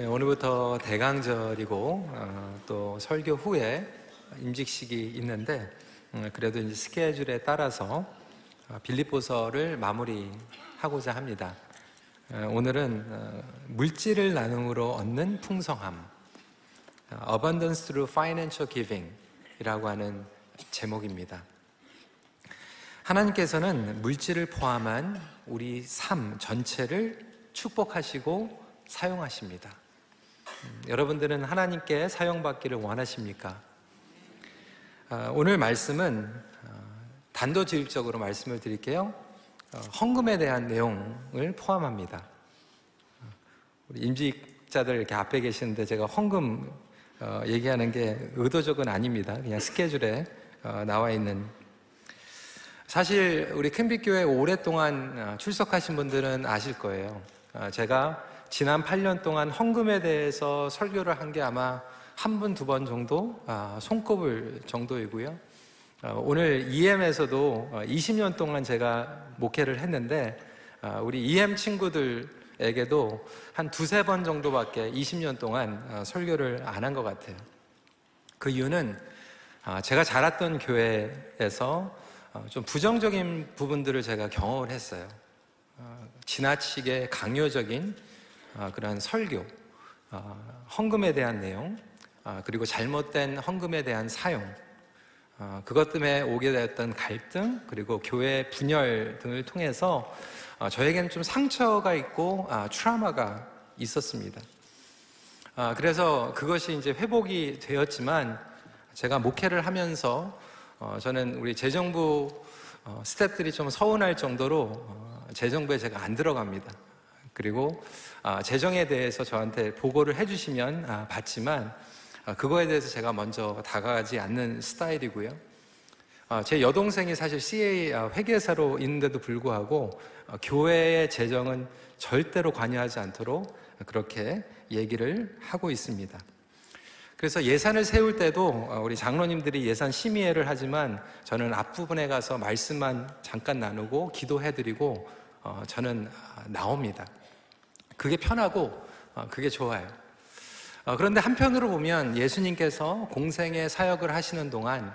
네, 오늘부터 대강절이고 어, 또 설교 후에 임직식이 있는데 음, 그래도 이제 스케줄에 따라서 어, 빌립보서를 마무리하고자 합니다. 어, 오늘은 어, 물질을 나눔으로 얻는 풍성함, 어, Abundance through Financial Giving이라고 하는 제목입니다. 하나님께서는 물질을 포함한 우리 삶 전체를 축복하시고 사용하십니다. 음, 여러분들은 하나님께 사용받기를 원하십니까? 아, 오늘 말씀은 어, 단도직입적으로 말씀을 드릴게요. 어, 헌금에 대한 내용을 포함합니다. 어, 우리 임직자들 이렇게 앞에 계시는데 제가 헌금 얘기하는 게 의도적은 아닙니다. 그냥 스케줄에 나와 있는 사실 우리 큰빛교회 오랫동안 출석하신 분들은 아실 거예요. 제가 지난 8년 동안 헌금에 대해서 설교를 한 게 아마 한 번, 두 번 정도 아, 손꼽을 정도이고요. 어, 오늘 EM에서도 20년 어, 동안 제가 목회를 했는데 아, 우리 EM 친구들에게도 한 두세 번 정도밖에 20년 동안 어, 설교를 안 한 것 같아요. 그 이유는 아, 제가 자랐던 교회에서 좀 부정적인 부분들을 제가 경험을 했어요. 지나치게 강요적인 아, 그러한 설교, 아, 헌금에 대한 내용, 아, 그리고 잘못된 헌금에 대한 사용, 그것 때문에 오게 되었던 갈등, 그리고 교회 분열 등을 통해서 저에게는 좀 상처가 있고 트라우마가 있었습니다. 그래서 그것이 이제 회복이 되었지만 제가 목회를 하면서 어, 저는 우리 재정부 어, 스탭들이 좀 서운할 정도로 어, 재정부에 제가 안 들어갑니다. 그리고 아, 재정에 대해서 저한테 보고를 해주시면 아, 받지만 아, 그거에 대해서 제가 먼저 다가가지 않는 스타일이고요. 제 여동생이 사실 CA 회계사로 있는데도 불구하고 어, 교회의 재정은 절대로 관여하지 않도록 그렇게 얘기를 하고 있습니다. 그래서 예산을 세울 때도 어, 우리 장로님들이 예산 심의회를 하지만 저는 앞부분에 가서 말씀만 잠깐 나누고 기도해드리고 어, 저는 나옵니다. 그게 편하고 어, 그게 좋아요. 어, 그런데 한편으로 보면 예수님께서 공생의 사역을 하시는 동안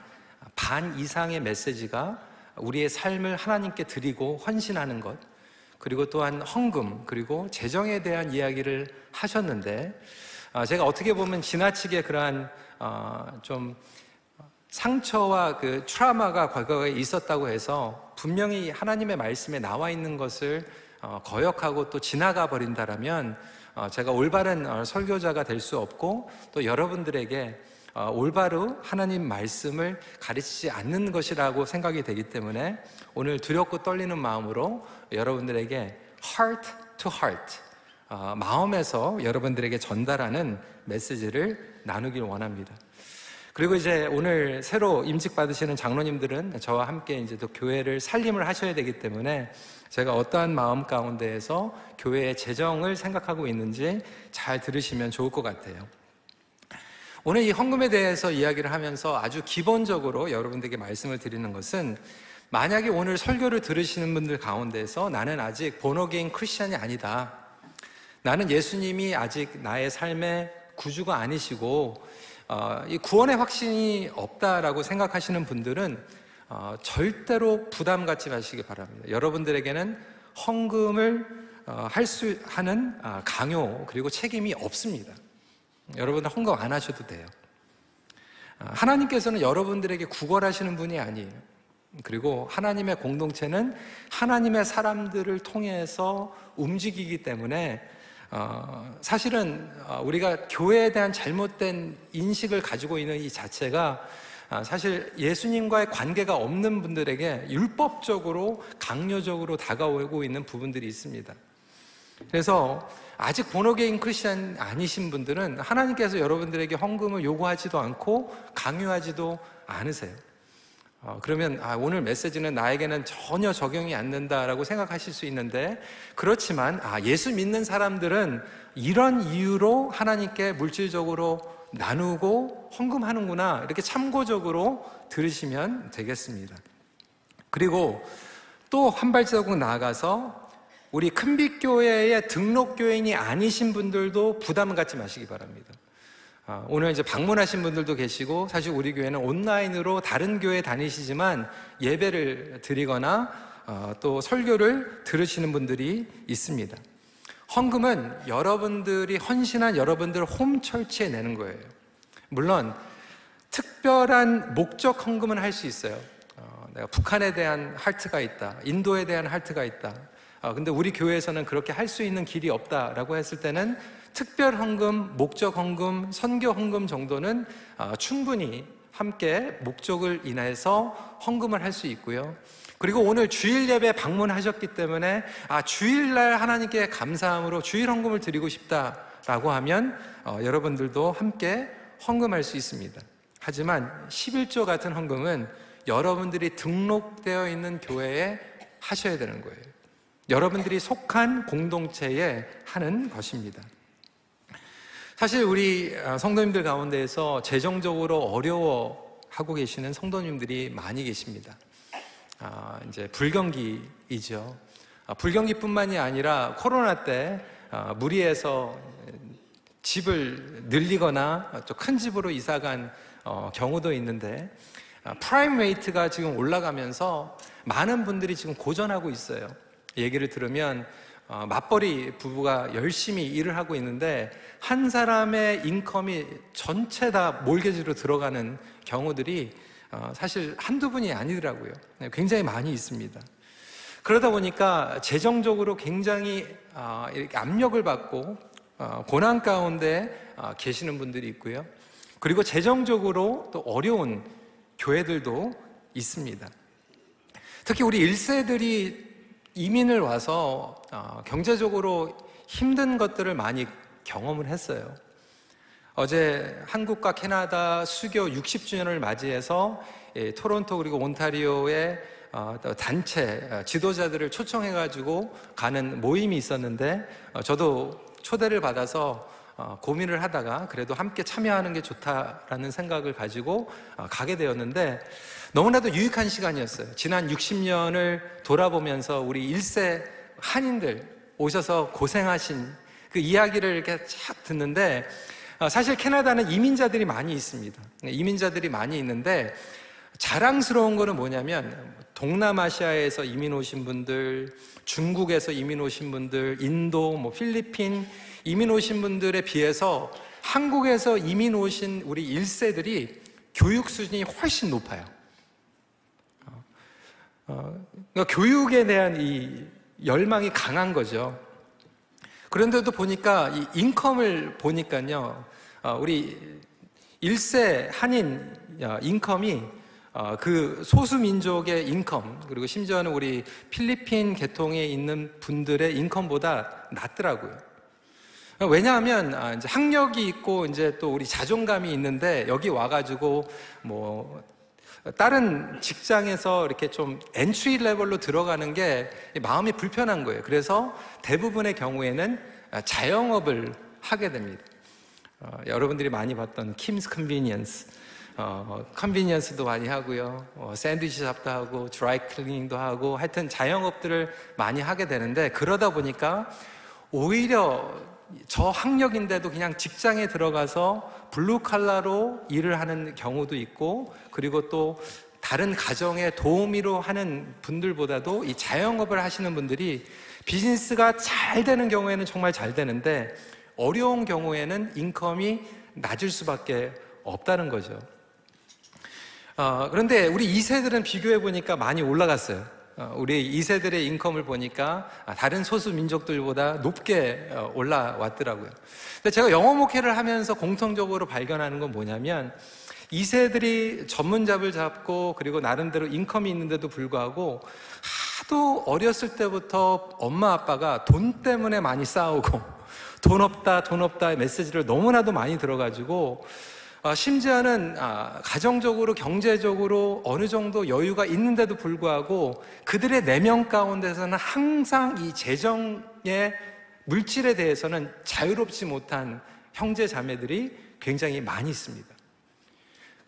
반 이상의 메시지가 우리의 삶을 하나님께 드리고 헌신하는 것, 그리고 또한 헌금, 그리고 재정에 대한 이야기를 하셨는데, 어, 제가 어떻게 보면 지나치게 그러한 좀 상처와 그 트라우마가 과거에 있었다고 해서 분명히 하나님의 말씀에 나와 있는 것을 어, 거역하고 또 지나가 버린다라면 어, 제가 올바른 어, 설교자가 될 수 없고 또 여러분들에게 올바로 하나님 말씀을 가르치지 않는 것이라고 생각이 되기 때문에 오늘 두렵고 떨리는 마음으로 여러분들에게 heart to heart 마음에서 여러분들에게 전달하는 메시지를 나누길 원합니다. 그리고 이제 오늘 새로 임직 받으시는 장로님들은 저와 함께 이제 또 교회를 살림을 하셔야 되기 때문에 제가 어떠한 마음 가운데에서 교회의 재정을 생각하고 있는지 잘 들으시면 좋을 것 같아요. 오늘 이 헌금에 대해서 이야기를 하면서 아주 기본적으로 여러분들에게 말씀을 드리는 것은 만약에 오늘 설교를 들으시는 분들 가운데서 나는 아직 본어게인 크리스천이 아니다. 나는 예수님이 아직 나의 삶의 구주가 아니시고 어, 이 구원의 확신이 없다라고 생각하시는 분들은 어, 절대로 부담 갖지 마시기 바랍니다. 여러분들에게는 헌금을 어, 할수 하는 아, 강요 그리고 책임이 없습니다. 여러분들 헌금 안 하셔도 돼요. 아, 하나님께서는 여러분들에게 구걸하시는 분이 아니에요. 그리고 하나님의 공동체는 하나님의 사람들을 통해서 움직이기 때문에 어, 사실은 어, 우리가 교회에 대한 잘못된 인식을 가지고 있는 이 자체가 아, 사실 예수님과의 관계가 없는 분들에게 율법적으로 강요적으로 다가오고 있는 부분들이 있습니다. 그래서 아직 본어게인 크리스천 아니신 분들은 하나님께서 여러분들에게 헌금을 요구하지도 않고 강요하지도 않으세요. 어, 그러면 아, 오늘 메시지는 나에게는 전혀 적용이 안 된다라고 생각하실 수 있는데 그렇지만 아, 예수 믿는 사람들은 이런 이유로 하나님께 물질적으로 나누고 헌금하는구나 이렇게 참고적으로 들으시면 되겠습니다. 그리고 또 한 발자국 나아가서 우리 큰빛교회의 등록교인이 아니신 분들도 부담 갖지 마시기 바랍니다. 아, 오늘 이제 방문하신 분들도 계시고 사실 우리 교회는 온라인으로 다른 교회 다니시지만 예배를 드리거나 어, 또 설교를 들으시는 분들이 있습니다. 헌금은 여러분들이 헌신한 여러분들 홈 철치에 내는 거예요. 물론 특별한 목적 헌금은 할 수 있어요. 어, 내가 북한에 대한 할트가 있다. 인도에 대한 할트가 있다. 어, 근데 우리 교회에서는 그렇게 할 수 있는 길이 없다라고 했을 때는 특별 헌금, 목적 헌금, 선교 헌금 정도는 어, 충분히 함께 목적을 인해서 헌금을 할 수 있고요. 그리고 오늘 주일 예배 방문하셨기 때문에 아 주일날 하나님께 감사함으로 주일 헌금을 드리고 싶다라고 하면 어, 여러분들도 함께 헌금할 수 있습니다. 하지만 11조 같은 헌금은 여러분들이 등록되어 있는 교회에 하셔야 되는 거예요. 여러분들이 속한 공동체에 하는 것입니다. 사실 우리 어, 성도님들 가운데에서 재정적으로 어려워하고 계시는 성도님들이 많이 계십니다. 아, 이제 불경기이죠. 아, 불경기뿐만이 아니라 코로나 때 아, 무리해서 집을 늘리거나 큰 집으로 이사간 어, 경우도 있는데 아, prime rate가 지금 올라가면서 많은 분들이 지금 고전하고 있어요. 얘기를 들으면 어, 맞벌이 부부가 열심히 일을 하고 있는데 한 사람의 income이 전체 다 mortgage로 들어가는 경우들이 어, 사실 한두 분이 아니더라고요. 네, 굉장히 많이 있습니다. 그러다 보니까 재정적으로 굉장히 어, 이렇게 압력을 받고 어, 고난 가운데 계시는 분들이 있고요. 그리고 재정적으로 또 어려운 교회들도 있습니다. 특히 우리 1세들이 이민을 와서 경제적으로 힘든 것들을 많이 경험을 했어요. 어제 한국과 캐나다 수교 60주년을 맞이해서 예, 토론토 그리고 온타리오의 어, 단체 어, 지도자들을 초청해가지고 가는 모임이 있었는데 어, 저도 초대를 받아서 고민을 하다가 그래도 함께 참여하는 게 좋다라는 생각을 가지고 가게 되었는데 너무나도 유익한 시간이었어요. 지난 60년을 돌아보면서 우리 1세 한인들 오셔서 고생하신 그 이야기를 이렇게 쫙 듣는데 어, 사실 캐나다는 이민자들이 많이 있습니다. 네, 이민자들이 많이 있는데 자랑스러운 거는 뭐냐면 동남아시아에서 이민 오신 분들, 중국에서 이민 오신 분들, 인도, 뭐 필리핀 이민 오신 분들에 비해서 한국에서 이민 오신 우리 1세들이 교육 수준이 훨씬 높아요. 어, 어, 그러니까 교육에 대한 이 열망이 강한 거죠. 그런데도 보니까 이 income을 보니까요, 어, 우리 1세 한인 어, income이 어, 그 소수민족의 income, 그리고 심지어는 우리 필리핀 계통에 있는 분들의 income보다 낮더라고요. 왜냐하면 아, 이제 학력이 있고 이제 또 우리 자존감이 있는데 여기 와가지고 뭐 다른 직장에서 이렇게 좀 entry level로 들어가는 게 마음이 불편한 거예요. 그래서 대부분의 경우에는 자영업을 하게 됩니다. 어, 여러분들이 많이 봤던 Kim's Convenience, 어, convenience도 많이 하고요. 어, 샌드위치 shop도 하고 드라이 클리닝도 하고 하여튼 자영업들을 많이 하게 되는데 그러다 보니까 오히려 저 학력인데도 그냥 직장에 들어가서 블루 칼라로 일을 하는 경우도 있고 그리고 또 다른 가정에 도우미로 하는 분들보다도 이 자영업을 하시는 분들이 비즈니스가 잘 되는 경우에는 정말 잘 되는데 어려운 경우에는 인컴이 낮을 수밖에 없다는 거죠. 어, 그런데 우리 2세들은 비교해 보니까 많이 올라갔어요. 어, 우리 2세들의 인컴을 보니까 다른 소수 민족들보다 높게 어, 올라왔더라고요. 근데 제가 영어 목회를 하면서 공통적으로 발견하는 건 뭐냐면 2세들이 전문잡을 잡고 그리고 나름대로 인컴이 있는데도 불구하고 하도 어렸을 때부터 엄마 아빠가 돈 때문에 많이 싸우고 돈 없다 돈 없다 메시지를 너무나도 많이 들어가지고 어, 심지어는 아, 가정적으로 경제적으로 어느 정도 여유가 있는데도 불구하고 그들의 내면 가운데서는 항상 이 재정의 물질에 대해서는 자유롭지 못한 형제 자매들이 굉장히 많이 있습니다.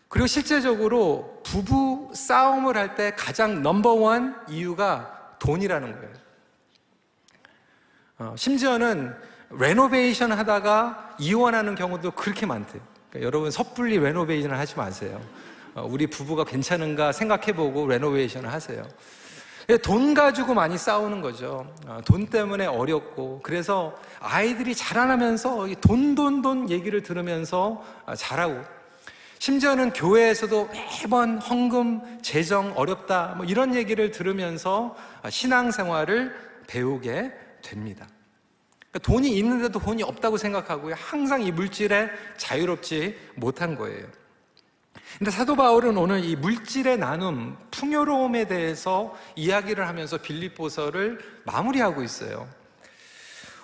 그리고 실제적으로 부부 싸움을 할 때 가장 number one 이유가 돈이라는 거예요. 어, 심지어는 renovation 하다가 이혼하는 경우도 그렇게 많대요. 그러니까 여러분 섣불리 renovation을 하지 마세요. 어, 우리 부부가 괜찮은가 생각해보고 renovation을 하세요. 돈 가지고 많이 싸우는 거죠. 어, 돈 때문에 어렵고 그래서 아이들이 자라나면서 돈, 돈, 돈 얘기를 들으면서 어, 자라고 심지어는 교회에서도 매번 헌금, 재정 어렵다 뭐 이런 얘기를 들으면서 어, 신앙생활을 배우게 됩니다. 그러니까 돈이 있는데도 돈이 없다고 생각하고요. 항상 이 물질에 자유롭지 못한 거예요. 근데 사도 바울은 오늘 이 물질의 나눔, 풍요로움에 대해서 이야기를 하면서 빌립보서를 마무리하고 있어요.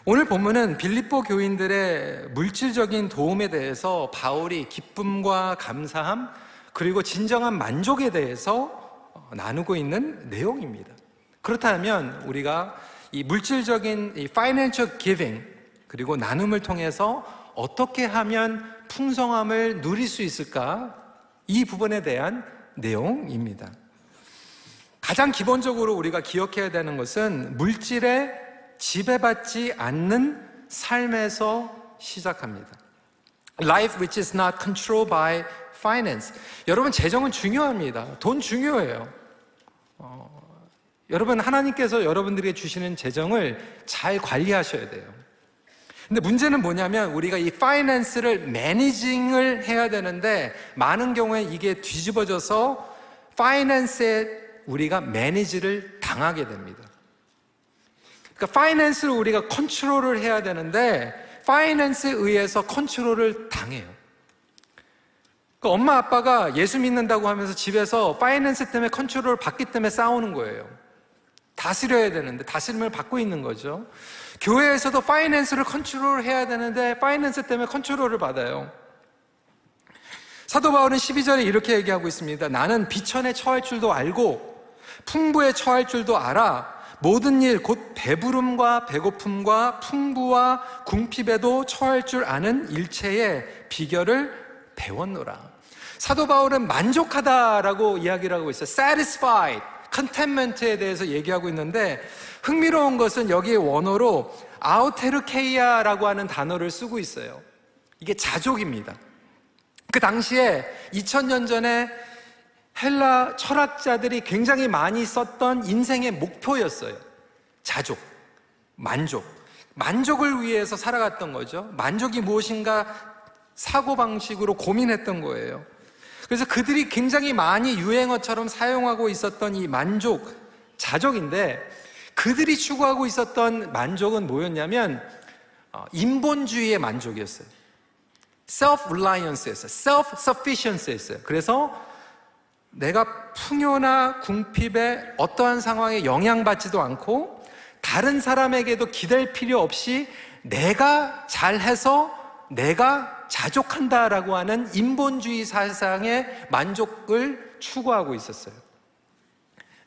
오늘 본문은 빌립보 교인들의 물질적인 도움에 대해서 바울이 기쁨과 감사함 그리고 진정한 만족에 대해서 나누고 있는 내용입니다. 그렇다면 우리가 이 물질적인 이 financial giving 그리고 나눔을 통해서 어떻게 하면 풍성함을 누릴 수 있을까? 이 부분에 대한 내용입니다. 가장 기본적으로 우리가 기억해야 되는 것은 물질에 지배받지 않는 삶에서 시작합니다. Life which is not controlled by finance. 여러분, 재정은 중요합니다. 돈 중요해요. 어, 여러분, 하나님께서 여러분들에게 주시는 재정을 잘 관리하셔야 돼요. 근데 문제는 뭐냐면 우리가 이 파이낸스를 매니징을 해야 되는데 많은 경우에 이게 뒤집어져서 파이낸스에 우리가 매니지를 당하게 됩니다. 그러니까 파이낸스를 우리가 컨트롤을 해야 되는데 finance에 의해서 컨트롤을 당해요. 그러니까 엄마 아빠가 예수 믿는다고 하면서 집에서 finance 때문에 컨트롤을 받기 때문에 싸우는 거예요. 다스려야 되는데 다스림을 받고 있는 거죠. 교회에서도 finance를 컨트롤 해야 되는데 finance 때문에 컨트롤을 받아요. 사도 바울은 12절에 이렇게 얘기하고 있습니다. 나는 비천에 처할 줄도 알고 풍부에 처할 줄도 알아. 모든 일, 곧 배부름과 배고픔과 풍부와 궁핍에도 처할 줄 아는 일체의 비결을 배웠노라. 사도 바울은 만족하다라고 이야기를 하고 있어요. satisfied, contentment에 대해서 얘기하고 있는데 흥미로운 것은 여기에 원어로 아우테르케이아라고 하는 단어를 쓰고 있어요. 이게 자족입니다. 그 당시에 2000년 전에 헬라 철학자들이 굉장히 많이 썼던 인생의 목표였어요. 자족, 만족. 만족을 위해서 살아갔던 거죠. 만족이 무엇인가 사고방식으로 고민했던 거예요. 그래서 그들이 굉장히 많이 유행어처럼 사용하고 있었던 이 만족, 자족인데 그들이 추구하고 있었던 만족은 뭐였냐면 어, 인본주의의 만족이었어요. self-reliance였어요. self-sufficiency였어요. 그래서 내가 풍요나 궁핍에 어떠한 상황에 영향받지도 않고 다른 사람에게도 기댈 필요 없이 내가 잘해서 내가 자족한다라고 하는 인본주의 사상의 만족을 추구하고 있었어요.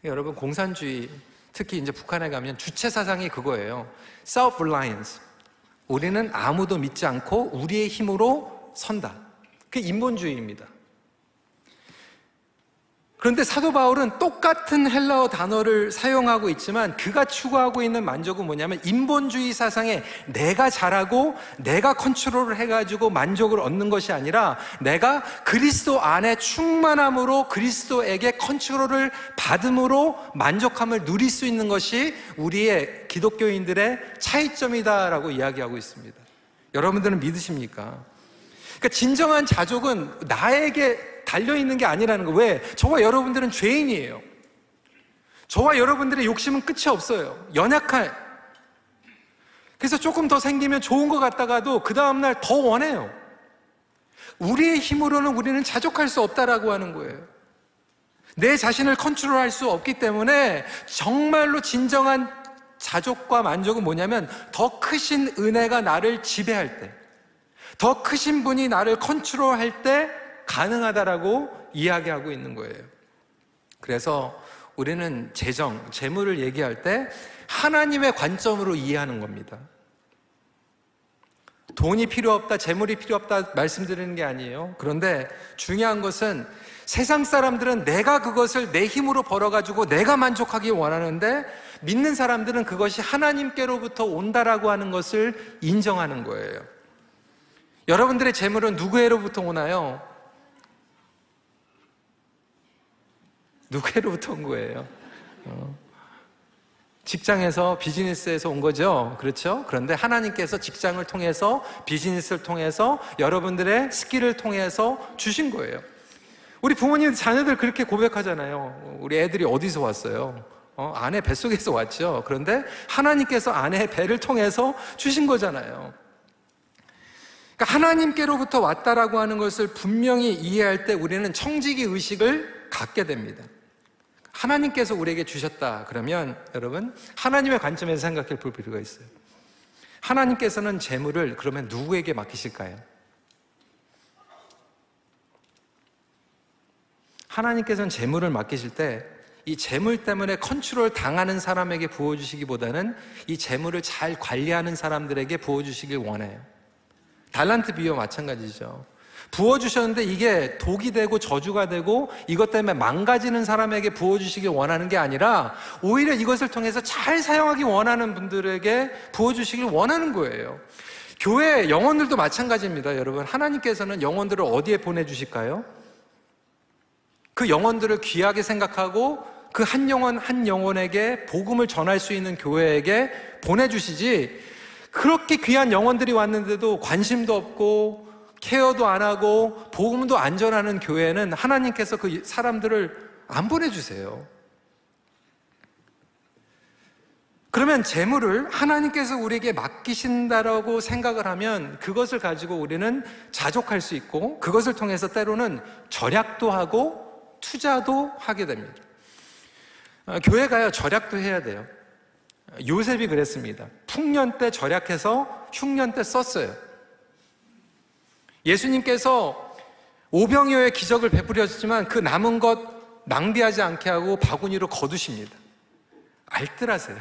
여러분 공산주의 특히 이제 북한에 가면 주체 사상이 그거예요. self-reliance. 우리는 아무도 믿지 않고 우리의 힘으로 선다. 그게 인본주의입니다. 그런데 사도 바울은 똑같은 헬라어 단어를 사용하고 있지만 그가 추구하고 있는 만족은 뭐냐면 인본주의 사상에 내가 잘하고 내가 컨트롤을 해가지고 만족을 얻는 것이 아니라 내가 그리스도 안에 충만함으로 그리스도에게 컨트롤을 받음으로 만족함을 누릴 수 있는 것이 우리의 기독교인들의 차이점이다라고 이야기하고 있습니다. 여러분들은 믿으십니까? 그러니까 진정한 자족은 나에게 달려있는 게 아니라는 거. 왜? 저와 여러분들은 죄인이에요. 저와 여러분들의 욕심은 끝이 없어요. 연약한. 그래서 조금 더 생기면 좋은 것 같다가도 그 다음날 더 원해요. 우리의 힘으로는 우리는 자족할 수 없다라고 하는 거예요. 내 자신을 컨트롤할 수 없기 때문에 정말로 진정한 자족과 만족은 뭐냐면 더 크신 은혜가 나를 지배할 때, 더 크신 분이 나를 컨트롤할 때 가능하다라고 이야기하고 있는 거예요. 그래서 우리는 재정, 재물을 얘기할 때 하나님의 관점으로 이해하는 겁니다. 돈이 필요 없다, 재물이 필요 없다 말씀드리는 게 아니에요. 그런데 중요한 것은 세상 사람들은 내가 그것을 내 힘으로 벌어가지고 내가 만족하기 원하는데 믿는 사람들은 그것이 하나님께로부터 온다라고 하는 것을 인정하는 거예요. 여러분들의 재물은 누구에로부터 오나요? 누구에로부터 온 거예요? 어. 직장에서 비즈니스에서 온 거죠. 그렇죠? 그런데 하나님께서 직장을 통해서 비즈니스를 통해서 여러분들의 skill을 통해서 주신 거예요. 우리 부모님 자녀들 그렇게 고백하잖아요. 우리 애들이 어디서 왔어요? 어, 아내 뱃속에서 왔죠. 그런데 하나님께서 아내의 배를 통해서 주신 거잖아요. 그러니까 하나님께로부터 왔다라고 하는 것을 분명히 이해할 때 우리는 청지기 의식을 갖게 됩니다. 하나님께서 우리에게 주셨다 그러면 여러분 하나님의 관점에서 생각해 볼 필요가 있어요. 하나님께서는 재물을 그러면 누구에게 맡기실까요? 하나님께서는 재물을 맡기실 때 이 재물 때문에 컨트롤 당하는 사람에게 부어주시기보다는 이 재물을 잘 관리하는 사람들에게 부어주시길 원해요. 달란트 비유 마찬가지죠. 부어주셨는데 이게 독이 되고 저주가 되고 이것 때문에 망가지는 사람에게 부어주시길 원하는 게 아니라 오히려 이것을 통해서 잘 사용하기 원하는 분들에게 부어주시길 원하는 거예요. 교회 영혼들도 마찬가지입니다, 여러분. 하나님께서는 영혼들을 어디에 보내주실까요? 그 영혼들을 귀하게 생각하고 그 한 영혼 한 영혼에게 복음을 전할 수 있는 교회에게 보내주시지 그렇게 귀한 영혼들이 왔는데도 관심도 없고 케어도 안 하고 복음도 안 전하는 교회는 하나님께서 그 사람들을 안 보내주세요. 그러면 재물을 하나님께서 우리에게 맡기신다라고 생각을 하면 그것을 가지고 우리는 자족할 수 있고 그것을 통해서 때로는 절약도 하고 투자도 하게 됩니다. 어, 교회 가요, 절약도 해야 돼요. 요셉이 그랬습니다. 풍년 때 절약해서 흉년 때 썼어요. 예수님께서 오병이어의 기적을 베풀었지만 그 남은 것 낭비하지 않게 하고 바구니로 거두십니다. 알뜰하세요.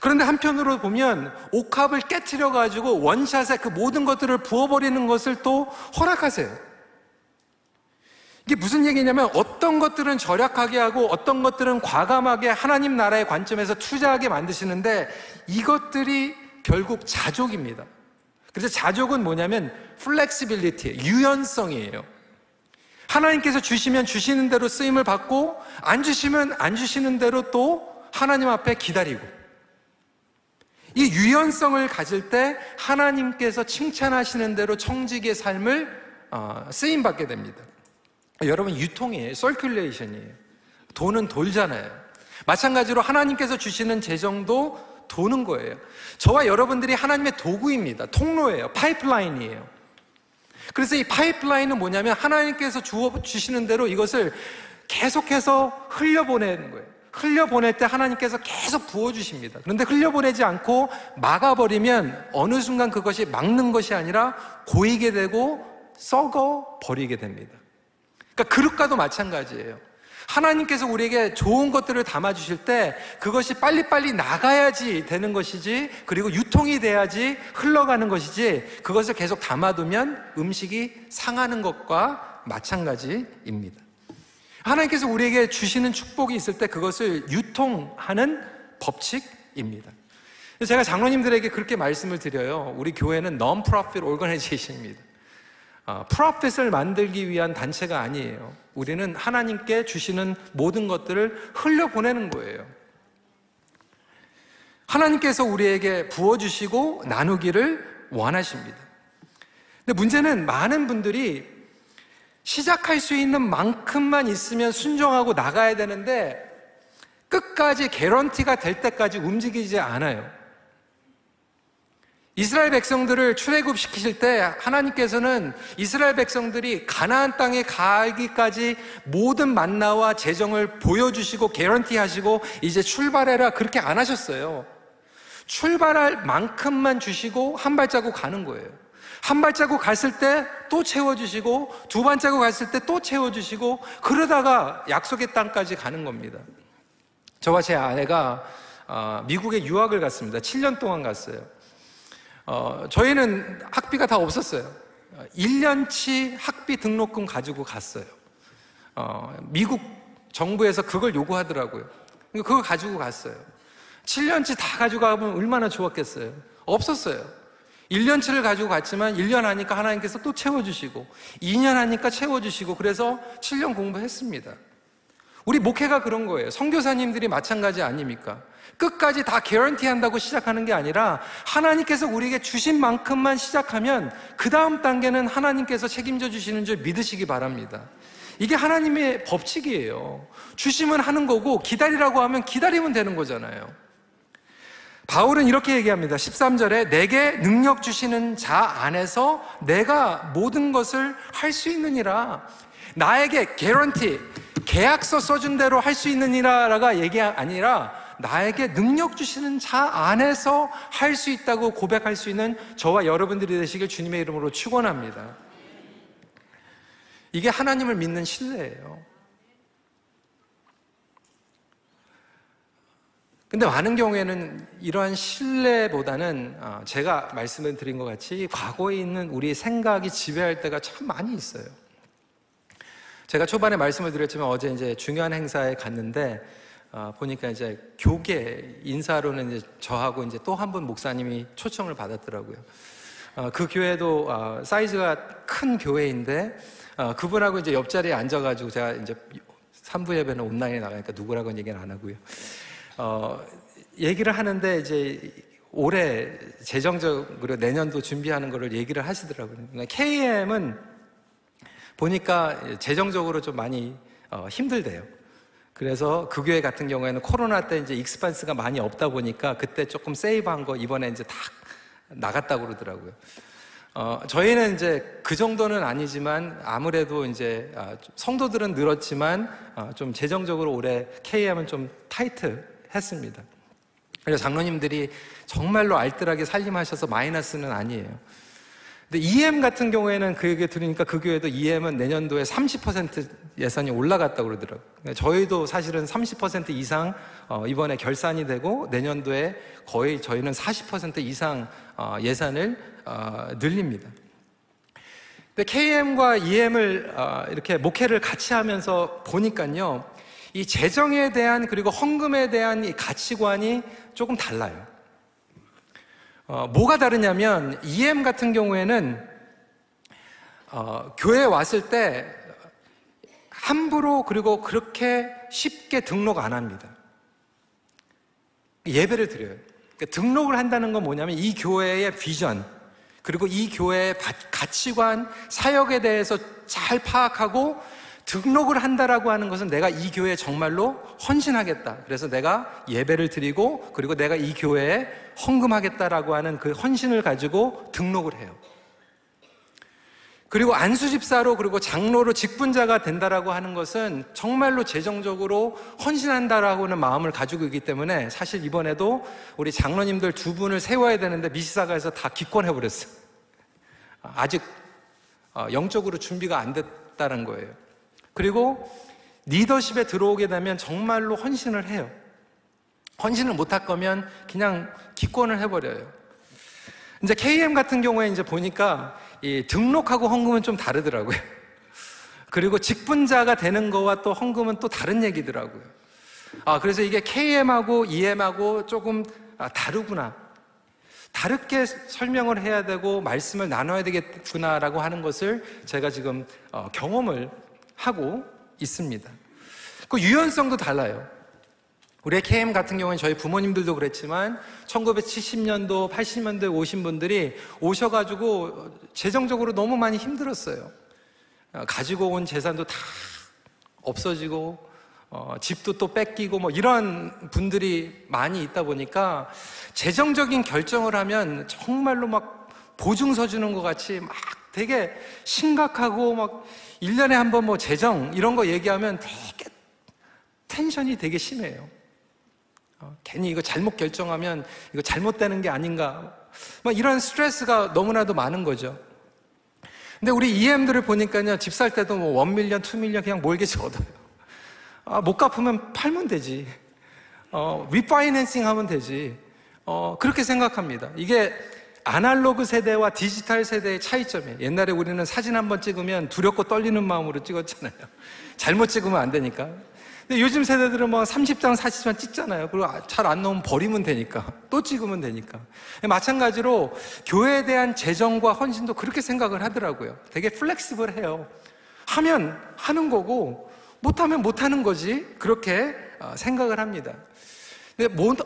그런데 한편으로 보면 옥합을 깨뜨려 가지고 원샷에 그 모든 것들을 부어버리는 것을 또 허락하세요. 이게 무슨 얘기냐면 어떤 것들은 절약하게 하고 어떤 것들은 과감하게 하나님 나라의 관점에서 투자하게 만드시는데 이것들이 결국 자족입니다. 그래서 자족은 뭐냐면 flexibility, 유연성이에요. 하나님께서 주시면 주시는 대로 쓰임을 받고 안 주시면 안 주시는 대로 또 하나님 앞에 기다리고 이 유연성을 가질 때 하나님께서 칭찬하시는 대로 청직의 삶을 어, 쓰임 받게 됩니다. 여러분 유통이에요. 설큘레이션이에요. 돈은 돌잖아요. 마찬가지로 하나님께서 주시는 재정도 도는 거예요. 저와 여러분들이 하나님의 도구입니다. 통로예요. 파이프라인이에요. 그래서 이 파이프라인은 뭐냐면 하나님께서 주어 주시는 대로 이것을 계속해서 흘려보내는 거예요. 흘려보낼 때 하나님께서 계속 부어주십니다. 그런데 흘려보내지 않고 막아버리면 어느 순간 그것이 막는 것이 아니라 고이게 되고 썩어 버리게 됩니다. 그러니까 그릇과도 마찬가지예요. 하나님께서 우리에게 좋은 것들을 담아 주실 때 그것이 빨리빨리 나가야지 되는 것이지 그리고 유통이 돼야지 흘러가는 것이지 그것을 계속 담아두면 음식이 상하는 것과 마찬가지입니다. 하나님께서 우리에게 주시는 축복이 있을 때 그것을 유통하는 법칙입니다. 제가 장로님들에게 그렇게 말씀을 드려요. 우리 교회는 non-profit organization입니다. 어, 프로핏을 만들기 위한 단체가 아니에요. 우리는 하나님께 주시는 모든 것들을 흘려보내는 거예요. 하나님께서 우리에게 부어주시고 나누기를 원하십니다. 근데 문제는 많은 분들이 시작할 수 있는 만큼만 있으면 순종하고 나가야 되는데 끝까지 개런티가 될 때까지 움직이지 않아요. 이스라엘 백성들을 출애굽시키실 때 하나님께서는 이스라엘 백성들이 가나안 땅에 가기까지 모든 만나와 재정을 보여주시고 개런티 하시고 이제 출발해라 그렇게 안 하셨어요. 출발할 만큼만 주시고 한 발자국 가는 거예요. 한 발자국 갔을 때 또 채워주시고 두 발자국 갔을 때 또 채워주시고 그러다가 약속의 땅까지 가는 겁니다. 저와 제 아내가 어, 미국에 유학을 갔습니다. 7년 동안 갔어요. 어, 저희는 학비가 다 없었어요. 1년치 학비 등록금 가지고 갔어요. 어, 미국 정부에서 그걸 요구하더라고요. 그거 가지고 갔어요. 7년치 다 가지고 가면 얼마나 좋았겠어요. 없었어요. 1년치를 가지고 갔지만 1년 하니까 하나님께서 또 채워주시고 2년 하니까 채워주시고 그래서 7년 공부했습니다. 우리 목회가 그런 거예요. 성교사님들이 마찬가지 아닙니까? 끝까지 다 개런티 한다고 시작하는 게 아니라 하나님께서 우리에게 주신 만큼만 시작하면 그 다음 단계는 하나님께서 책임져 주시는 줄 믿으시기 바랍니다. 이게 하나님의 법칙이에요. 주시면 하는 거고 기다리라고 하면 기다리면 되는 거잖아요. 바울은 이렇게 얘기합니다. 13절에 내게 능력 주시는 자 안에서 내가 모든 것을 할 수 있느니라. 나에게 개런티, 계약서 써준 대로 할 수 있느니라가 얘기 아니라 나에게 능력 주시는 자 안에서 할 수 있다고 고백할 수 있는 저와 여러분들이 되시길 주님의 이름으로 축원합니다. 이게 하나님을 믿는 신뢰예요. 근데 많은 경우에는 이러한 신뢰보다는 어, 제가 말씀을 드린 것 같이 과거에 있는 우리 생각이 지배할 때가 참 많이 있어요. 제가 초반에 말씀을 드렸지만 어제 이제 중요한 행사에 갔는데 어, 보니까 이제 교계 인사로는 이제 저하고 이제 또 한 분 목사님이 초청을 받았더라고요. 어, 그 교회도 어, 사이즈가 큰 교회인데 어, 그분하고 이제 옆자리에 앉아가지고 제가 이제 3부 예배는 온라인에 나가니까 누구라고는 얘기는 안 하고요. 어, 얘기를 하는데 이제 올해 재정적으로 내년도 준비하는 거를 얘기를 하시더라고요. 그러니까 KM은 보니까 재정적으로 좀 많이 어, 힘들대요. 그래서 그 교회 같은 경우에는 코로나 때 이제 expense가 많이 없다 보니까 그때 조금 save한 거 이번에 이제 다 나갔다고 그러더라고요. 어, 저희는 이제 그 정도는 아니지만 아무래도 이제 아, 성도들은 늘었지만 어, 좀 재정적으로 올해 KM은 좀 타이트 했습니다. 그래서 장로님들이 정말로 알뜰하게 살림하셔서 마이너스는 아니에요. 근데 EM 같은 경우에는 그 얘기 들으니까 그 교회도 EM은 내년도에 30% 예산이 올라갔다고 그러더라고요. 그러니까 저희도 사실은 30% 이상 어, 이번에 결산이 되고 내년도에 거의 저희는 40% 이상 어, 예산을 어, 늘립니다. 근데 KM과 EM을 이렇게 목회를 같이 하면서 보니까요. 이 재정에 대한 그리고 헌금에 대한 이 가치관이 조금 달라요. 어, 뭐가 다르냐면 EM 같은 경우에는 어, 교회에 왔을 때 함부로 그리고 그렇게 쉽게 등록 안 합니다. 예배를 드려요. 그러니까 등록을 한다는 건 뭐냐면 이 교회의 비전 그리고 이 교회의 가치관, 사역에 대해서 잘 파악하고 등록을 한다라고 하는 것은 내가 이 교회에 정말로 헌신하겠다. 그래서 내가 예배를 드리고 그리고 내가 이 교회에 헌금하겠다라고 하는 그 헌신을 가지고 등록을 해요. 그리고 안수집사로 그리고 장로로 직분자가 된다라고 하는 것은 정말로 재정적으로 헌신한다라고 하는 마음을 가지고 있기 때문에 사실 이번에도 우리 장로님들 두 분을 세워야 되는데 미시사가에서 다 기권해 버렸어요. 아직 어, 영적으로 준비가 안 됐다는 거예요. 그리고 리더십에 들어오게 되면 정말로 헌신을 해요. 헌신을 못할 거면 그냥 기권을 해버려요. 이제 KM 같은 경우에 이제 보니까 등록하고 헌금은 좀 다르더라고요. 그리고 직분자가 되는 거와 또 헌금은 또 다른 얘기더라고요. 아, 그래서 이게 KM하고 EM하고 조금 아, 다르구나. 다르게 설명을 해야 되고 말씀을 나눠야 되겠구나라고 하는 것을 제가 지금 어, 경험을 하고 있습니다. 그 유연성도 달라요. 우리의 KM 같은 경우는 저희 부모님들도 그랬지만 1970년도, 80년도에 오신 분들이 오셔가지고 재정적으로 너무 많이 힘들었어요. 어, 가지고 온 재산도 다 없어지고 어, 집도 또 뺏기고 뭐 이런 분들이 많이 있다 보니까 재정적인 결정을 하면 정말로 막 보증 서 주는 것 같이 막 되게 심각하고 막 1년에 한 번 뭐 재정 이런 거 얘기하면 되게 텐션이 되게 심해요. 어, 괜히 이거 잘못 결정하면 이거 잘못되는 게 아닌가. 막 이런 스트레스가 너무나도 많은 거죠. 근데 우리 EM들을 보니까요, 집 살 때도 뭐 1밀리언, 2밀리언 그냥 몰개지 얻어요. 아, 못 갚으면 팔면 되지. 어, 리파이낸싱 하면 되지. 어, 그렇게 생각합니다. 이게 아날로그 세대와 디지털 세대의 차이점이에요. 옛날에 우리는 사진 한 번 찍으면 두렵고 떨리는 마음으로 찍었잖아요. 잘못 찍으면 안 되니까. 근데 요즘 세대들은 뭐 30장, 40장 찍잖아요. 그리고 잘 안 나오면 버리면 되니까. 또 찍으면 되니까. 마찬가지로 교회에 대한 재정과 헌신도 그렇게 생각을 하더라고요. 되게 flexible 해요. 하면 하는 거고, 못하면 못하는 거지. 그렇게 어, 생각을 합니다.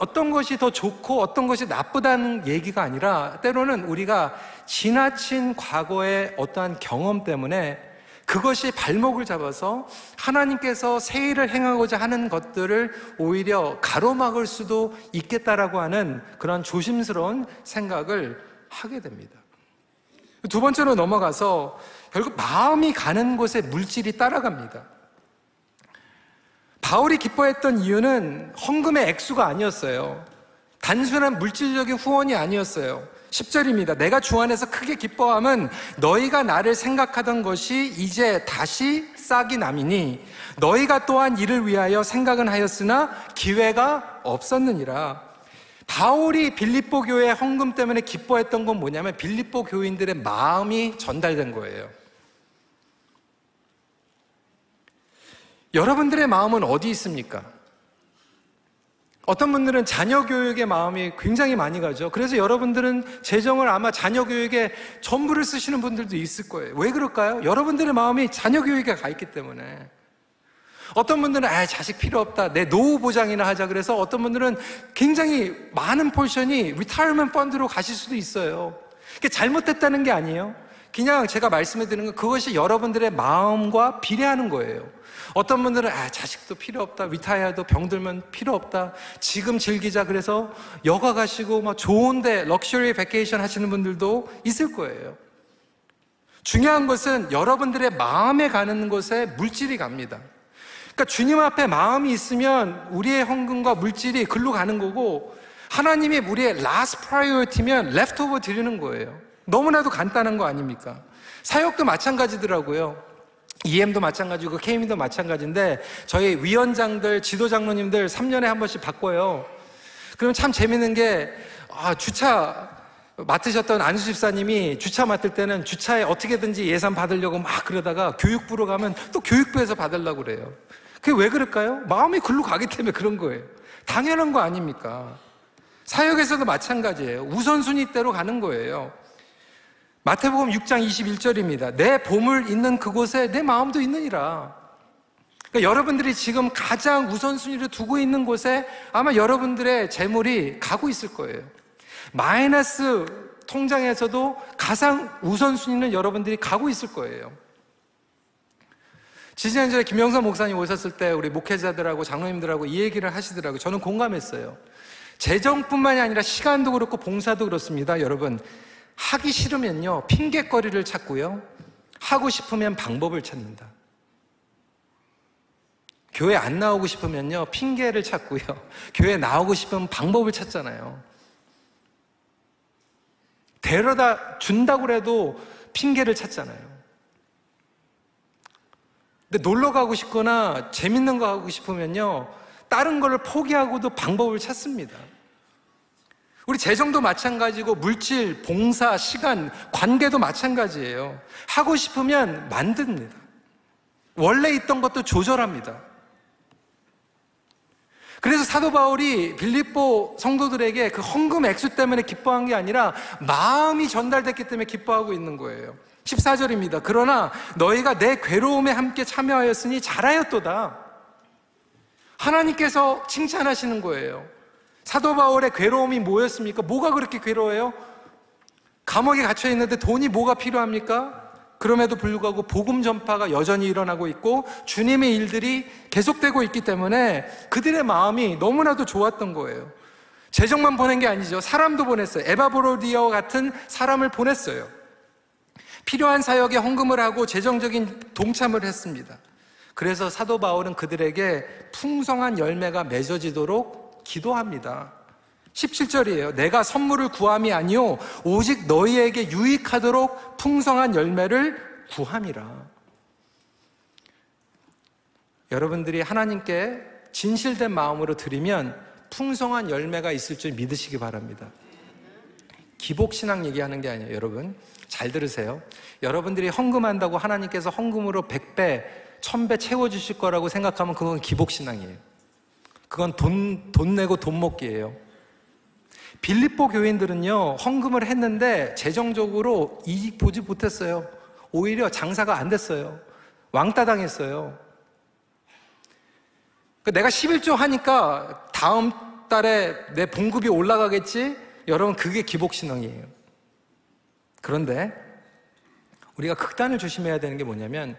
어떤 것이 더 좋고 어떤 것이 나쁘다는 얘기가 아니라 때로는 우리가 지나친 과거의 어떠한 경험 때문에 그것이 발목을 잡아서 하나님께서 새 일을 행하고자 하는 것들을 오히려 가로막을 수도 있겠다라고 하는 그런 조심스러운 생각을 하게 됩니다. 두 번째로 넘어가서 결국 마음이 가는 곳에 물질이 따라갑니다. 바울이 기뻐했던 이유는 헌금의 액수가 아니었어요. 단순한 물질적인 후원이 아니었어요. 10절입니다. 내가 주 안에서 크게 기뻐함은 너희가 나를 생각하던 것이 이제 다시 싹이 남이니 너희가 또한 이를 위하여 생각은 하였으나 기회가 없었느니라. 바울이 빌립보 교회 헌금 때문에 기뻐했던 건 뭐냐면 빌립보 교인들의 마음이 전달된 거예요. 여러분들의 마음은 어디 있습니까? 어떤 분들은 자녀 교육에 마음이 굉장히 많이 가죠. 그래서 여러분들은 재정을 아마 자녀 교육에 전부를 쓰시는 분들도 있을 거예요. 왜 그럴까요? 여러분들의 마음이 자녀 교육에 가 있기 때문에. 어떤 분들은 아 자식 필요 없다 내 노후 보장이나 하자 그래서 어떤 분들은 굉장히 많은 portion이 retirement fund로 가실 수도 있어요. 그게 잘못됐다는 게 아니에요. 그냥 제가 말씀해 드리는 건 그것이 여러분들의 마음과 비례하는 거예요. 어떤 분들은 아 자식도 필요 없다. 리타이어도 병들면 필요 없다. 지금 즐기자. 그래서 여가 가시고 막 좋은데 luxury vacation 하시는 분들도 있을 거예요. 중요한 것은 여러분들의 마음에 가는 곳에 물질이 갑니다. 그러니까 주님 앞에 마음이 있으면 우리의 헌금과 물질이 글로 가는 거고 하나님이 우리의 last priority면 leftover 드리는 거예요 너무나도 간단한 거 아닙니까? 사역도 마찬가지더라고요 EM도 마찬가지고 KM도 마찬가지인데 저희 위원장들, 지도 장로님들 3년에 한 번씩 바꿔요. 그러면 참 재밌는 게 아, 주차 맡으셨던 안수 집사님이 주차 맡을 때는 주차에 어떻게든지 예산 받으려고 막 그러다가 교육부로 가면 또 교육부에서 받으려고 그래요. 그게 왜 그럴까요? 마음이 글로 가기 때문에 그런 거예요. 당연한 거 아닙니까? 사역에서도 마찬가지예요. 우선순위대로 가는 거예요. 마태복음 6장 21절입니다. 내 보물 있는 그곳에 내 마음도 있느니라. 그러니까 여러분들이 지금 가장 우선순위를 두고 있는 곳에 아마 여러분들의 재물이 가고 있을 거예요. 마이너스 통장에서도 가장 우선순위는 여러분들이 가고 있을 거예요. 지지난주에 김영선 목사님 오셨을 때 우리 목회자들하고 장로님들하고 이 얘기를 하시더라고요. 저는 공감했어요. 재정뿐만이 아니라 시간도 그렇고 봉사도 그렇습니다. 여러분, 하기 싫으면요, 핑계거리를 찾고요, 하고 싶으면 방법을 찾는다. 교회 안 나오고 싶으면요, 핑계를 찾고요, 교회 나오고 싶으면 방법을 찾잖아요. 데려다 준다고 해도 핑계를 찾잖아요. 근데 놀러 가고 싶거나 재밌는 거 하고 싶으면요, 다른 거를 포기하고도 방법을 찾습니다. 우리 재정도 마찬가지고 물질, 봉사, 시간, 관계도 마찬가지예요. 하고 싶으면 만듭니다. 원래 있던 것도 조절합니다. 그래서 사도 바울이 빌립보 성도들에게 그 헌금 액수 때문에 기뻐한 게 아니라 마음이 전달됐기 때문에 기뻐하고 있는 거예요. 14절입니다. 그러나 너희가 내 괴로움에 함께 참여하였으니 잘하였도다. 하나님께서 칭찬하시는 거예요. 사도 바울의 괴로움이 뭐였습니까? 뭐가 그렇게 괴로워요? 감옥에 갇혀 있는데 돈이 뭐가 필요합니까? 그럼에도 불구하고 복음 전파가 여전히 일어나고 있고 주님의 일들이 계속되고 있기 때문에 그들의 마음이 너무나도 좋았던 거예요. 재정만 보낸 게 아니죠. 사람도 보냈어요. 에바브로디어 같은 사람을 보냈어요. 필요한 사역에 헌금을 하고 재정적인 동참을 했습니다. 그래서 사도 바울은 그들에게 풍성한 열매가 맺어지도록 기도합니다. 17절이에요. 내가 선물을 구함이 아니요 오직 너희에게 유익하도록 풍성한 열매를 구함이라. 여러분들이 하나님께 진실된 마음으로 드리면 풍성한 열매가 있을 줄 믿으시기 바랍니다. 기복신앙 얘기하는 게 아니에요, 여러분. 잘 들으세요. 여러분들이 헌금한다고 하나님께서 헌금으로 100배, 천배 채워주실 거라고 생각하면 그건 기복신앙이에요. 그건 돈, 돈 내고 돈 먹기예요. 빌립보 교인들은요, 헌금을 했는데 재정적으로 이익 보지 못했어요. 오히려 장사가 안 됐어요. 왕따 당했어요. 그 내가 11조 하니까 다음 달에 내 봉급이 올라가겠지? 여러분, 그게 기복신앙이에요. 그런데 우리가 극단을 조심해야 되는 게 뭐냐면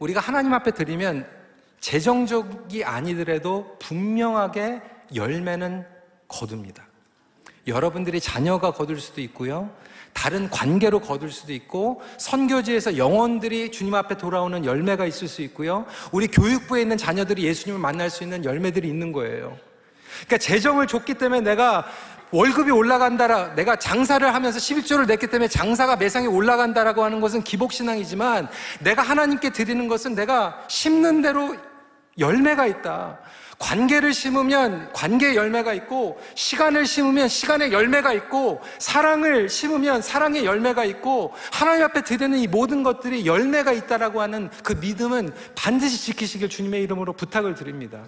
우리가 하나님 앞에 드리면 재정적이 아니더라도 분명하게 열매는 거둡니다. 여러분들이 자녀가 거둘 수도 있고요. 다른 관계로 거둘 수도 있고 선교지에서 영혼들이 주님 앞에 돌아오는 열매가 있을 수 있고요. 우리 교육부에 있는 자녀들이 예수님을 만날 수 있는 열매들이 있는 거예요. 그러니까 재정을 줬기 때문에 내가 월급이 올라간다라 내가 장사를 하면서 11조를 냈기 때문에 장사가 매상이 올라간다라고 하는 것은 기복신앙이지만 내가 하나님께 드리는 것은 내가 심는 대로 열매가 있다. 관계를 심으면 관계의 열매가 있고, 시간을 심으면 시간의 열매가 있고, 사랑을 심으면 사랑의 열매가 있고, 하나님 앞에 드리는 이 모든 것들이 열매가 있다라고 하는 그 믿음은 반드시 지키시길 주님의 이름으로 부탁을 드립니다.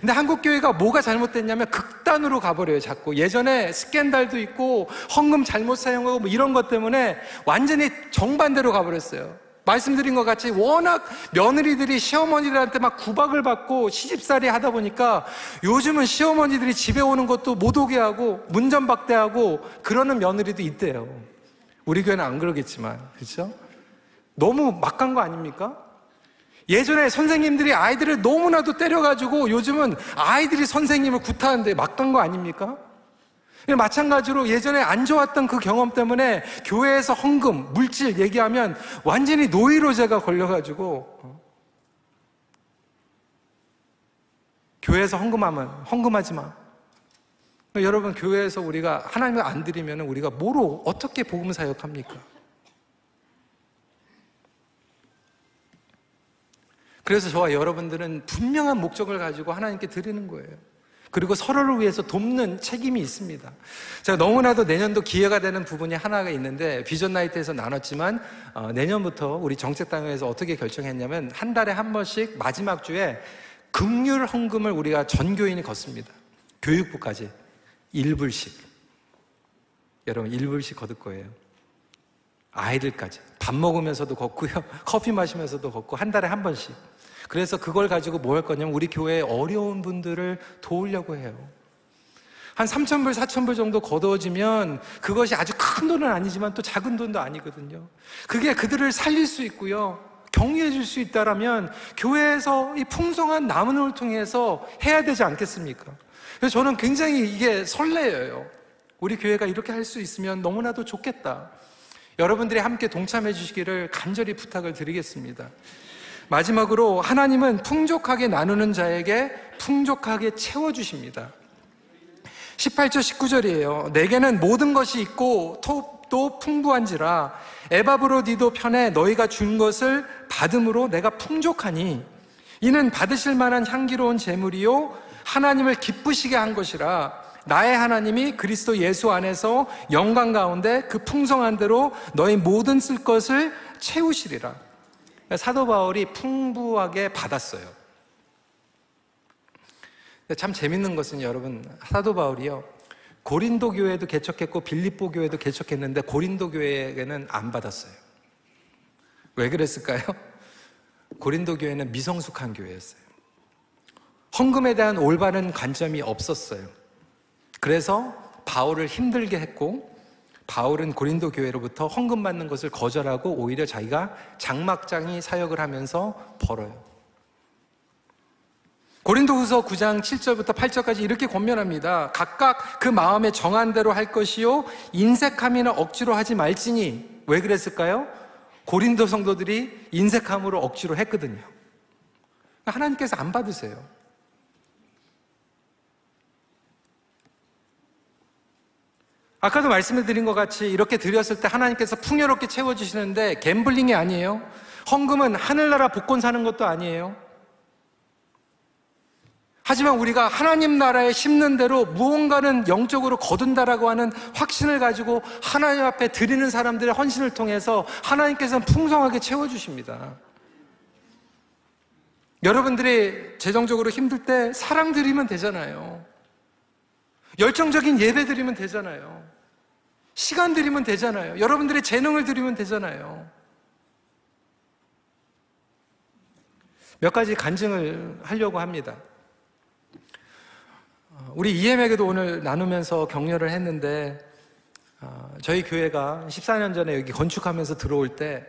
근데 한국교회가 뭐가 잘못됐냐면 극단으로 가버려요, 자꾸. 예전에 스캔들도 있고, 헌금 잘못 사용하고 뭐 이런 것 때문에 완전히 정반대로 가버렸어요. 말씀드린 것 같이 워낙 며느리들이 시어머니들한테 막 구박을 받고 시집살이 하다 보니까 요즘은 시어머니들이 집에 오는 것도 못 오게 하고 문전박대하고 그러는 며느리도 있대요. 우리 교회는 안 그러겠지만, 그렇죠? 너무 막 간 거 아닙니까? 예전에 선생님들이 아이들을 너무나도 때려가지고 요즘은 아이들이 선생님을 구타하는데 막 간 거 아닙니까? 마찬가지로 예전에 안 좋았던 그 경험 때문에 교회에서 헌금, 물질 얘기하면 완전히 노이로 제가 걸려가지고 어? 교회에서 헌금하면 헌금하지 마. 여러분 교회에서 우리가 하나님을 안 드리면 우리가 뭐로 어떻게 복음 사역합니까? 그래서 저와 여러분들은 분명한 목적을 가지고 하나님께 드리는 거예요. 그리고 서로를 위해서 돕는 책임이 있습니다. 제가 너무나도 내년도 기회가 되는 부분이 하나가 있는데 비전 나이트에서 나눴지만 어, 내년부터 우리 정책당에서 어떻게 결정했냐면 한 달에 한 번씩 마지막 주에 극률 헌금을 우리가 전 교인이 걷습니다. 교육부까지 1불씩. 여러분 1불씩 거둘 거예요. 아이들까지 밥 먹으면서도 걷고요. 커피 마시면서도 걷고 한 달에 한 번씩. 그래서 그걸 가지고 뭐 할 거냐면 우리 교회에 어려운 분들을 도우려고 해요. 한 3천불, 4천불 정도 거두어지면 그것이 아주 큰 돈은 아니지만 또 작은 돈도 아니거든요. 그게 그들을 살릴 수 있고요. 격려해 줄 수 있다라면 교회에서 이 풍성한 나무을 통해서 해야 되지 않겠습니까? 그래서 저는 굉장히 이게 설레요. 우리 교회가 이렇게 할 수 있으면 너무나도 좋겠다. 여러분들이 함께 동참해 주시기를 간절히 부탁을 드리겠습니다. 마지막으로 하나님은 풍족하게 나누는 자에게 풍족하게 채워주십니다. 18절 19절이에요. 내게는 모든 것이 있고 톱도 풍부한지라 에바브로 니도 편에 너희가 준 것을 받음으로 내가 풍족하니 이는 받으실 만한 향기로운 재물이요 하나님을 기쁘시게 한 것이라 나의 하나님이 그리스도 예수 안에서 영광 가운데 그 풍성한 대로 너희 모든 쓸 것을 채우시리라. 사도 바울이 풍부하게 받았어요. 참 재밌는 것은 여러분, 사도 바울이요. 고린도 교회도 개척했고 빌립보 교회도 개척했는데 고린도 교회에게는 안 받았어요. 왜 그랬을까요? 고린도 교회는 미성숙한 교회였어요. 헌금에 대한 올바른 관점이 없었어요. 그래서 바울을 힘들게 했고 바울은 고린도 교회로부터 헌금 받는 것을 거절하고 오히려 자기가 장막장이 사역을 하면서 벌어요. 고린도후서 9장 7절부터 8절까지 이렇게 권면합니다. 각각 그 마음에 정한 대로 할 것이요 인색함이나 억지로 하지 말지니 왜 그랬을까요? 고린도 성도들이 인색함으로 억지로 했거든요. 하나님께서 안 받으세요. 아까도 말씀을 드린 것 같이 이렇게 드렸을 때 하나님께서 풍요롭게 채워주시는데 갬블링이 아니에요. 헌금은 하늘나라 복권 사는 것도 아니에요. 하지만 우리가 하나님 나라에 심는 대로 무언가는 영적으로 거둔다라고 하는 확신을 가지고 하나님 앞에 드리는 사람들의 헌신을 통해서 하나님께서는 풍성하게 채워주십니다. 여러분들이 재정적으로 힘들 때 사랑 드리면 되잖아요. 열정적인 예배 드리면 되잖아요. 시간 드리면 되잖아요. 여러분들의 재능을 드리면 되잖아요. 몇 가지 간증을 하려고 합니다. 어, 우리 EM에게도 오늘 나누면서 격려를 했는데, 어, 저희 교회가 14년 전에 여기 건축하면서 들어올 때,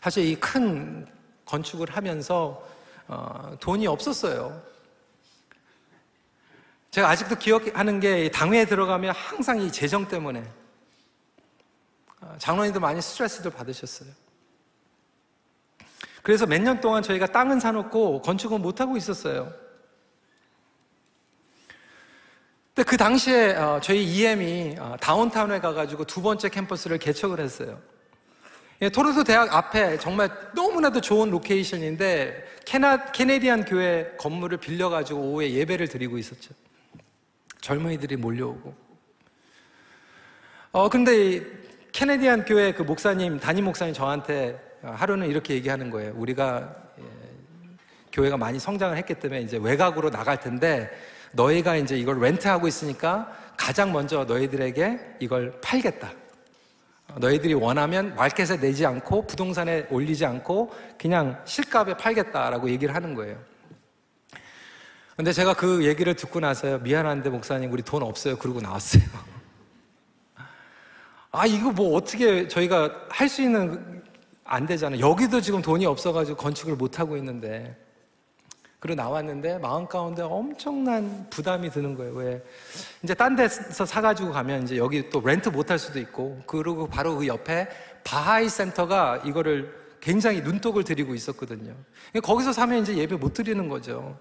사실 이 큰 건축을 하면서 어, 돈이 없었어요. 제가 아직도 기억하는 게 당회에 들어가면 항상 이 재정 때문에 장로님도 많이 스트레스를 받으셨어요. 그래서 몇 년 동안 저희가 땅은 사놓고 건축은 못하고 있었어요. 근데 그 당시에 어, 저희 EM이 어, 다운타운에 가가지고 두 번째 캠퍼스를 개척을 했어요. 예, 토론토 대학 앞에 정말 너무나도 좋은 location인데 캐나, Canadian 교회 건물을 빌려가지고 오후에 예배를 드리고 있었죠. 젊은이들이 몰려오고. 어, 근데 Canadian 교회 그 목사님, 담임 목사님 저한테 하루는 이렇게 얘기하는 거예요. 우리가 예, 교회가 많이 성장을 했기 때문에 이제 외곽으로 나갈 텐데 너희가 이제 이걸 렌트하고 있으니까 가장 먼저 너희들에게 이걸 팔겠다. 너희들이 원하면 마켓에 내지 않고 부동산에 올리지 않고 그냥 실값에 팔겠다라고 얘기를 하는 거예요. 근데 제가 그 얘기를 듣고 나서요. 미안한데 목사님 우리 돈 없어요. 그러고 나왔어요. 아 이거 뭐 어떻게 저희가 할 수 있는 안 되잖아요. 여기도 지금 돈이 없어가지고 건축을 못 하고 있는데 그리고 나왔는데 마음 가운데 엄청난 부담이 드는 거예요. 왜? 이제 딴 데서 사가지고 가면 이제 여기 또 렌트 못 할 수도 있고 그리고 바로 그 옆에 바하이 센터가 이거를 굉장히 눈독을 들이고 있었거든요. 거기서 사면 이제 예배 못 드리는 거죠.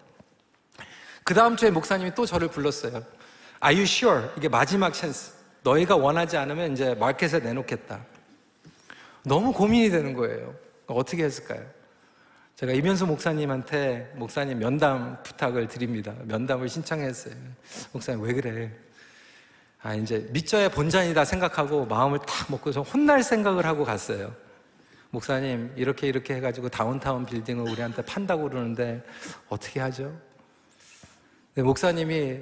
그 다음 주에 목사님이 또 저를 불렀어요. Are you sure? 이게 마지막 찬스. 너희가 원하지 않으면 이제 마켓에 내놓겠다. 너무 고민이 되는 거예요. 어떻게 했을까요? 제가 이면수 목사님한테 목사님 면담 부탁을 드립니다. 면담을 신청했어요. 목사님 왜 그래? 아 이제 밑져야 본전이다 생각하고 마음을 탁 먹고 좀 혼날 생각을 하고 갔어요. 목사님 이렇게 이렇게 해가지고 다운타운 빌딩을 우리한테 판다고 그러는데 어떻게 하죠? 네, 목사님이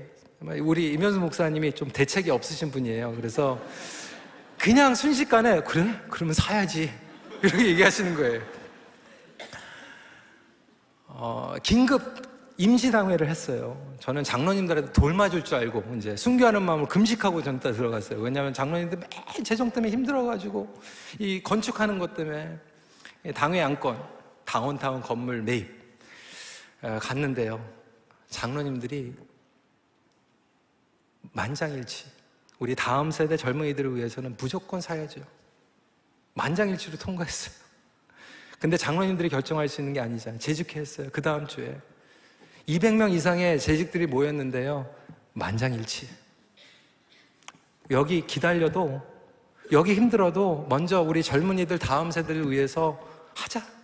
우리 이면수 목사님이 좀 대책이 없으신 분이에요. 그래서 그냥 순식간에 그래? 그러면 사야지 이렇게 얘기하시는 거예요. 어, 긴급 임시당회를 했어요. 저는 장로님들한테 돌 맞을 줄 알고 이제 순교하는 마음으로 금식하고 전다 들어갔어요. 왜냐하면 장로님들 매일 재정 때문에 힘들어가지고 이 건축하는 것 때문에 당회 양권 다운타운 건물 매입 어, 갔는데요. 장로님들이 만장일치 우리 다음 세대 젊은이들을 위해서는 무조건 사야죠. 만장일치로 통과했어요. 근데 장로님들이 결정할 수 있는 게 아니잖아요. 재직회 했어요. 그 다음 주에. 200명 이상의 재직들이 모였는데요. 만장일치. 여기 기다려도, 여기 힘들어도 먼저 우리 젊은이들 다음 세대를 위해서 하자.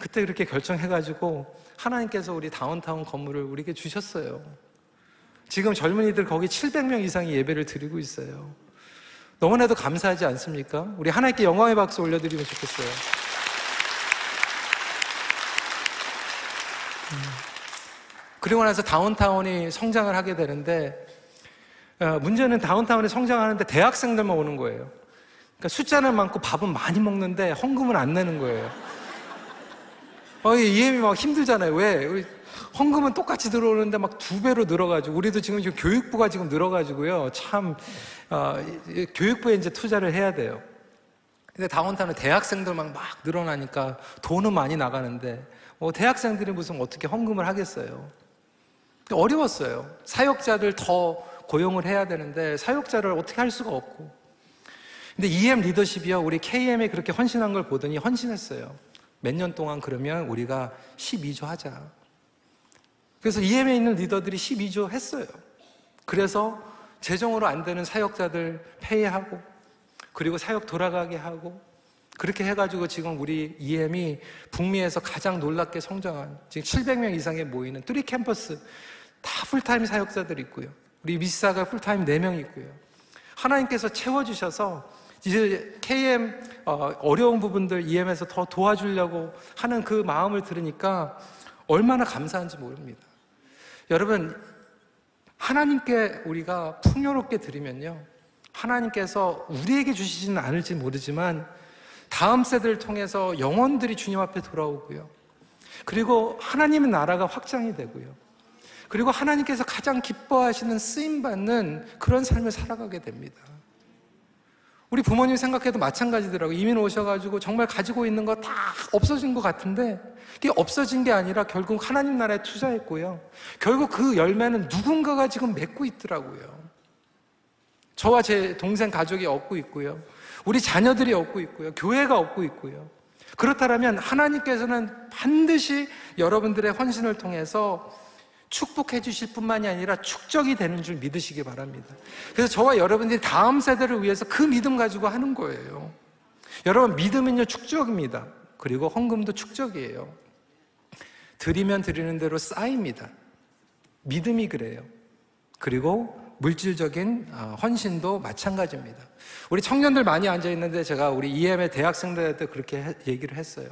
그때 그렇게 결정해가지고 하나님께서 우리 다운타운 건물을 우리에게 주셨어요. 지금 젊은이들 거기 700명 이상이 예배를 드리고 있어요. 너무나도 감사하지 않습니까? 우리 하나님께 영광의 박수 올려드리면 좋겠어요. 음. 그리고 나서 다운타운이 성장을 하게 되는데 어, 문제는 다운타운이 성장하는데 대학생들만 오는 거예요. 그러니까 숫자는 많고 밥은 많이 먹는데 헌금은 안 내는 거예요. 어, 이해이 막 힘들잖아요. 왜? 헌금은 똑같이 들어오는데 막 두 배로 늘어가지고 우리도 지금 교육부가 지금 늘어가지고요. 참 어, 교육부에 이제 투자를 해야 돼요. 근데 다운타운은 대학생들만 막 늘어나니까 돈은 많이 나가는데 어, 대학생들이 무슨 어떻게 헌금을 하겠어요? 어려웠어요. 사역자들 더 고용을 해야 되는데 사역자를 어떻게 할 수가 없고. 근데 EM 리더십이요. 우리 KM에 그렇게 헌신한 걸 보더니 헌신했어요. 몇 년 동안 그러면 우리가 12조 하자. 그래서 EM에 있는 리더들이 12조 했어요. 그래서 재정으로 안 되는 사역자들 pay하고 그리고 사역 돌아가게 하고 그렇게 해가지고 지금 우리 EM이 북미에서 가장 놀랍게 성장한 지금 700명 이상에 모이는 three 캠퍼스 다 풀타임 사역자들 있고요. 우리 미사가 풀타임 4명 있고요. 하나님께서 채워주셔서 이제 KM 어, 어려운 부분들 EM에서 더 도와주려고 하는 그 마음을 들으니까 얼마나 감사한지 모릅니다. 여러분, 하나님께 우리가 풍요롭게 드리면요. 하나님께서 우리에게 주시지는 않을지 모르지만 다음 세대를 통해서 영혼들이 주님 앞에 돌아오고요. 그리고 하나님의 나라가 확장이 되고요. 그리고 하나님께서 가장 기뻐하시는 쓰임 받는 그런 삶을 살아가게 됩니다. 우리 부모님 생각해도 마찬가지더라고요. 이민 오셔가지고 정말 가지고 있는 거 다 없어진 것 같은데 이게 없어진 게 아니라 결국 하나님 나라에 투자했고요. 결국 그 열매는 누군가가 지금 맺고 있더라고요. 저와 제 동생 가족이 얻고 있고요. 우리 자녀들이 얻고 있고요. 교회가 얻고 있고요. 그렇다면 하나님께서는 반드시 여러분들의 헌신을 통해서 축복해 주실 뿐만이 아니라 축적이 되는 줄 믿으시기 바랍니다. 그래서 저와 여러분들이 다음 세대를 위해서 그 믿음 가지고 하는 거예요. 여러분, 믿음은요, 축적입니다. 그리고 헌금도 축적이에요. 드리면 드리는 대로 쌓입니다. 믿음이 그래요. 그리고 물질적인 어, 헌신도 마찬가지입니다. 우리 청년들 많이 앉아 있는데 제가 우리 EM의 대학생들 한테 그렇게 얘기를 했어요.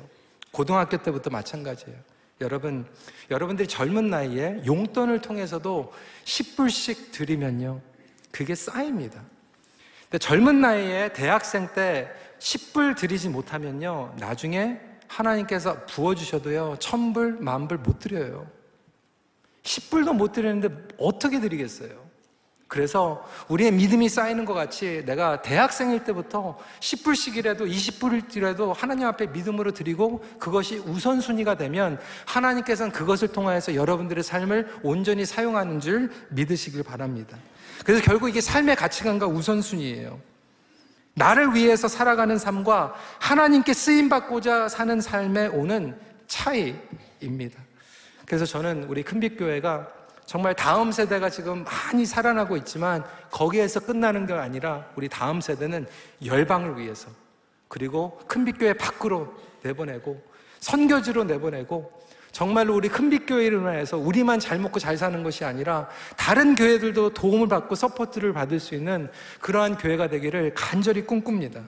고등학교 때부터 마찬가지예요. 여러분, 여러분들이 젊은 나이에 용돈을 통해서도 10불씩 드리면요. 그게 쌓입니다. 근데 젊은 나이에 대학생 때 10불 드리지 못하면요. 나중에 하나님께서 부어주셔도요. 천불, 만불 못 드려요. 10불도 못 드리는데 어떻게 드리겠어요? 그래서 우리의 믿음이 쌓이는 것 같이 내가 대학생일 때부터 10불씩이라도 20불이라도 하나님 앞에 믿음으로 드리고 그것이 우선순위가 되면 하나님께서는 그것을 통하여서 여러분들의 삶을 온전히 사용하는 줄 믿으시길 바랍니다. 그래서 결국 이게 삶의 가치관과 우선순위예요. 나를 위해서 살아가는 삶과 하나님께 쓰임받고자 사는 삶에 오는 차이입니다. 그래서 저는 우리 큰빛교회가 정말 다음 세대가 지금 많이 살아나고 있지만 거기에서 끝나는 게 아니라 우리 다음 세대는 열방을 위해서 그리고 큰빛교회 밖으로 내보내고 선교지로 내보내고 정말로 우리 큰빛교회를 인해서 우리만 잘 먹고 잘 사는 것이 아니라 다른 교회들도 도움을 받고 support를 받을 수 있는 그러한 교회가 되기를 간절히 꿈꿉니다.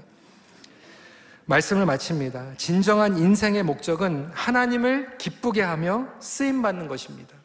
말씀을 마칩니다. 진정한 인생의 목적은 하나님을 기쁘게 하며 쓰임 받는 것입니다.